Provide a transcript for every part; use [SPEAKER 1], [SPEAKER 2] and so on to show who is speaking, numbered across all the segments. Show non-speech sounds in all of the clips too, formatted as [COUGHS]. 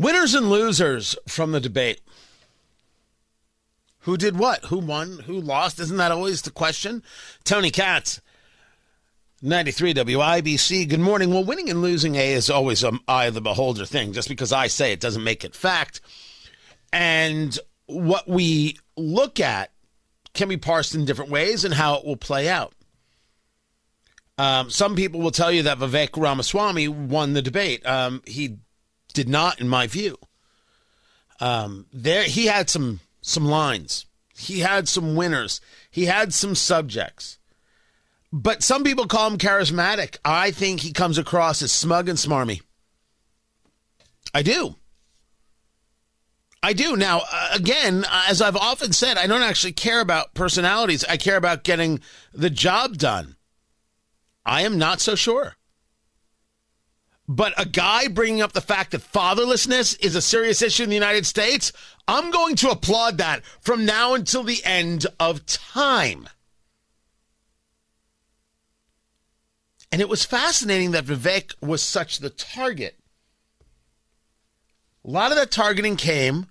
[SPEAKER 1] Winners and losers from the debate. Who did what? Who won? Who lost? Isn't that always the question? Tony Katz, 93 WIBC. Good morning. Well, winning and losing A is always an eye of the beholder thing. Just because I say it doesn't make it fact. And what we look at can be parsed in different ways and how it will play out. Um, some people will tell you that Vivek Ramaswamy won the debate. Um, he did not, in my view. Um, there, he had some some lines. He had some winners. He had some subjects. But some people call him charismatic. I think he comes across as smug and smarmy. I do. I do. Now, uh, again, as I've often said, I don't actually care about personalities. I care about getting the job done. I am not so sure. But a guy bringing up the fact that fatherlessness is a serious issue in the United States, I'm going to applaud that from now until the end of time. And it was fascinating that Vivek was such the target. A lot of that targeting came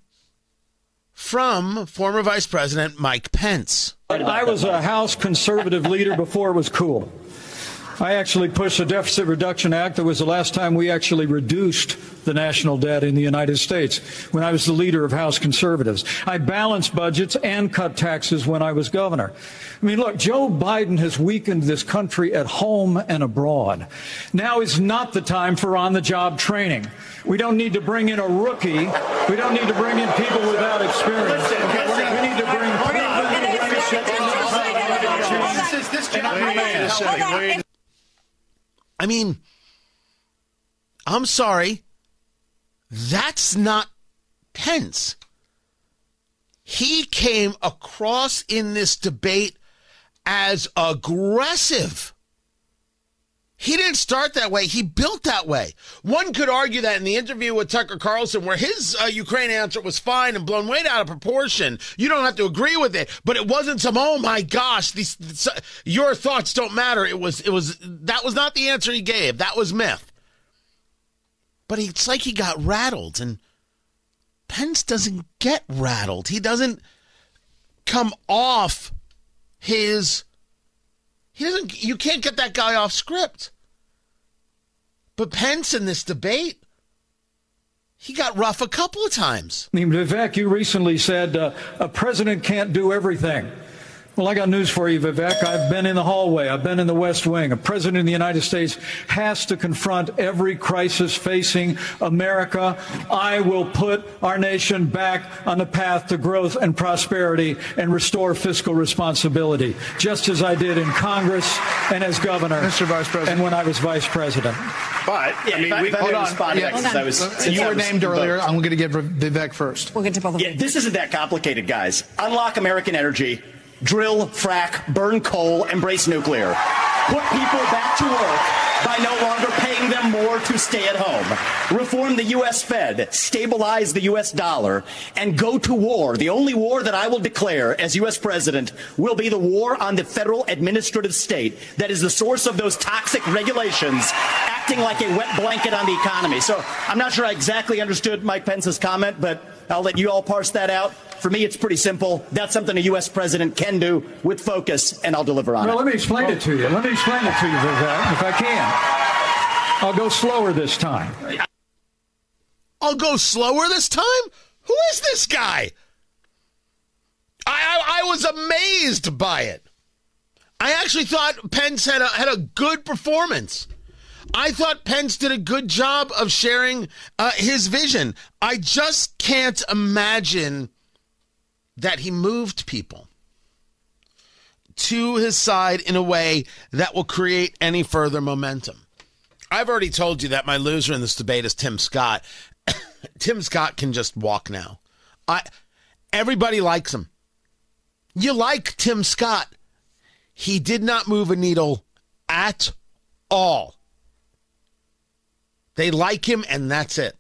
[SPEAKER 1] from former Vice President Mike Pence.
[SPEAKER 2] I was a House conservative leader before it was cool. I actually pushed a deficit reduction act. That was the last time we actually reduced the national debt in the United States when I was the leader of House conservatives. I balanced budgets and cut taxes when I was governor. I mean, look, Joe Biden has weakened this country at home and abroad. Now is not the time for on the job training. We don't need to bring in a rookie. We don't need to bring in people without experience. We need to bring
[SPEAKER 1] people I mean, I'm sorry. That's not Pence. He came across in this debate as aggressive. He didn't start that way. He built that way. One could argue that in the interview with Tucker Carlson, where his uh, Ukraine answer was fine and blown way out of proportion, you don't have to agree with it. But it wasn't some, oh my gosh, these, your thoughts don't matter. It was, it was, that was not the answer he gave. That was myth. But it's like he got rattled, and Pence doesn't get rattled. He doesn't come off his he doesn't. You can't get that guy off script. But Pence in this debate, he got rough a couple of times.
[SPEAKER 2] I mean, Vivek, you recently said uh, a president can't do everything. Well, I got news for you, Vivek. I've been in the hallway. I've been in the West Wing. A president of the United States has to confront every crisis facing America. I will put our nation back on the path to growth and prosperity and restore fiscal responsibility, just as I did in Congress and as governor.
[SPEAKER 3] Mr. Vice President.
[SPEAKER 2] And when I was vice president.
[SPEAKER 4] But, yeah, I mean, we, hold on.
[SPEAKER 3] Yeah.
[SPEAKER 4] I was,
[SPEAKER 3] you were named earlier. I'm going to give Vivek first.
[SPEAKER 5] We'll get to both of
[SPEAKER 4] yeah, This isn't that complicated, guys. Unlock American energy drill, frack, burn coal, embrace nuclear. Put people back to work by no longer paying them more to stay at home. Reform the U.S. Fed, stabilize the U.S. dollar, and go to war. The only war that I will declare as U.S. president will be the war on the federal administrative state that is the source of those toxic regulations acting like a wet blanket on the economy. So I'm not sure I exactly understood Mike Pence's comment, but I'll let you all parse that out. For me, it's pretty simple. That's something a U.S. president can do with focus, and I'll deliver on
[SPEAKER 2] well,
[SPEAKER 4] it.
[SPEAKER 2] Well, let me explain it to you. Let me explain it to you, Vivek, if I can. I'll go slower this time.
[SPEAKER 1] I'll go slower this time? Who is this guy? I, I, I was amazed by it. I actually thought Pence had a, had a good performance. I thought Pence did a good job of sharing uh, his vision. I just can't imagine that he moved people to his side in a way that will create any further momentum. I've already told you that my loser in this debate is Tim Scott. [COUGHS] Tim Scott can just walk now. I everybody likes him. You like Tim Scott. He did not move a needle at all. They like him and that's it.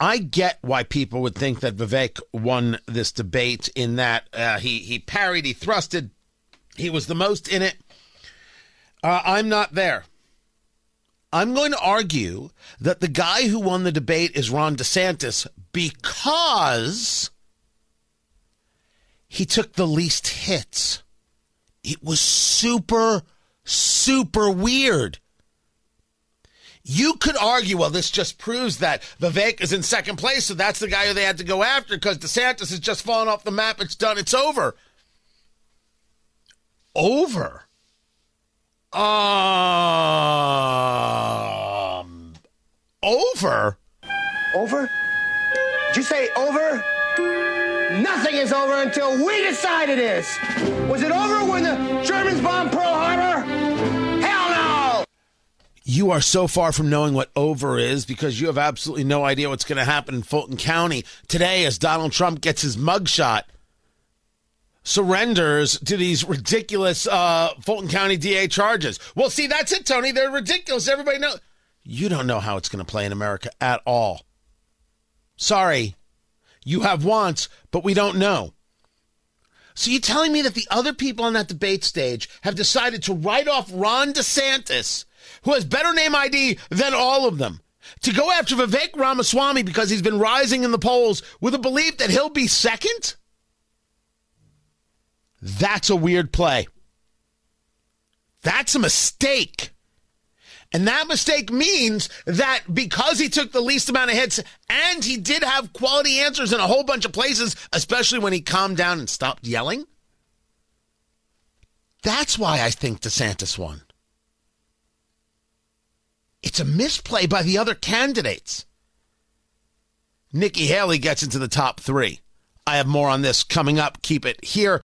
[SPEAKER 1] I get why people would think that Vivek won this debate in that uh, he he parried, he thrusted, he was the most in it. Uh, I'm not there. I'm going to argue that the guy who won the debate is Ron DeSantis because he took the least hits. It was super, super weird. You could argue, well, this just proves that Vivek is in second place, so that's the guy who they had to go after because DeSantis has just fallen off the map. It's done. It's over. Over. Um. Over.
[SPEAKER 5] Over? Did you say over? Nothing is over until we decide it is. Was it over when the Germans bombed Pearl Harbor?
[SPEAKER 1] You are so far from knowing what over is because you have absolutely no idea what's going to happen in Fulton County today as Donald Trump gets his mugshot, surrenders to these ridiculous uh, Fulton County DA charges. Well, see, that's it, Tony. They're ridiculous. Everybody knows. You don't know how it's going to play in America at all. Sorry. You have wants, but we don't know. So you're telling me that the other people on that debate stage have decided to write off Ron DeSantis, who has better name ID than all of them, to go after Vivek Ramaswamy because he's been rising in the polls with a belief that he'll be second? That's a weird play. That's a mistake. And that mistake means that because he took the least amount of hits and he did have quality answers in a whole bunch of places, especially when he calmed down and stopped yelling, that's why I think DeSantis won. A misplay by the other candidates. Nikki Haley gets into the top three. I have more on this coming up. Keep it here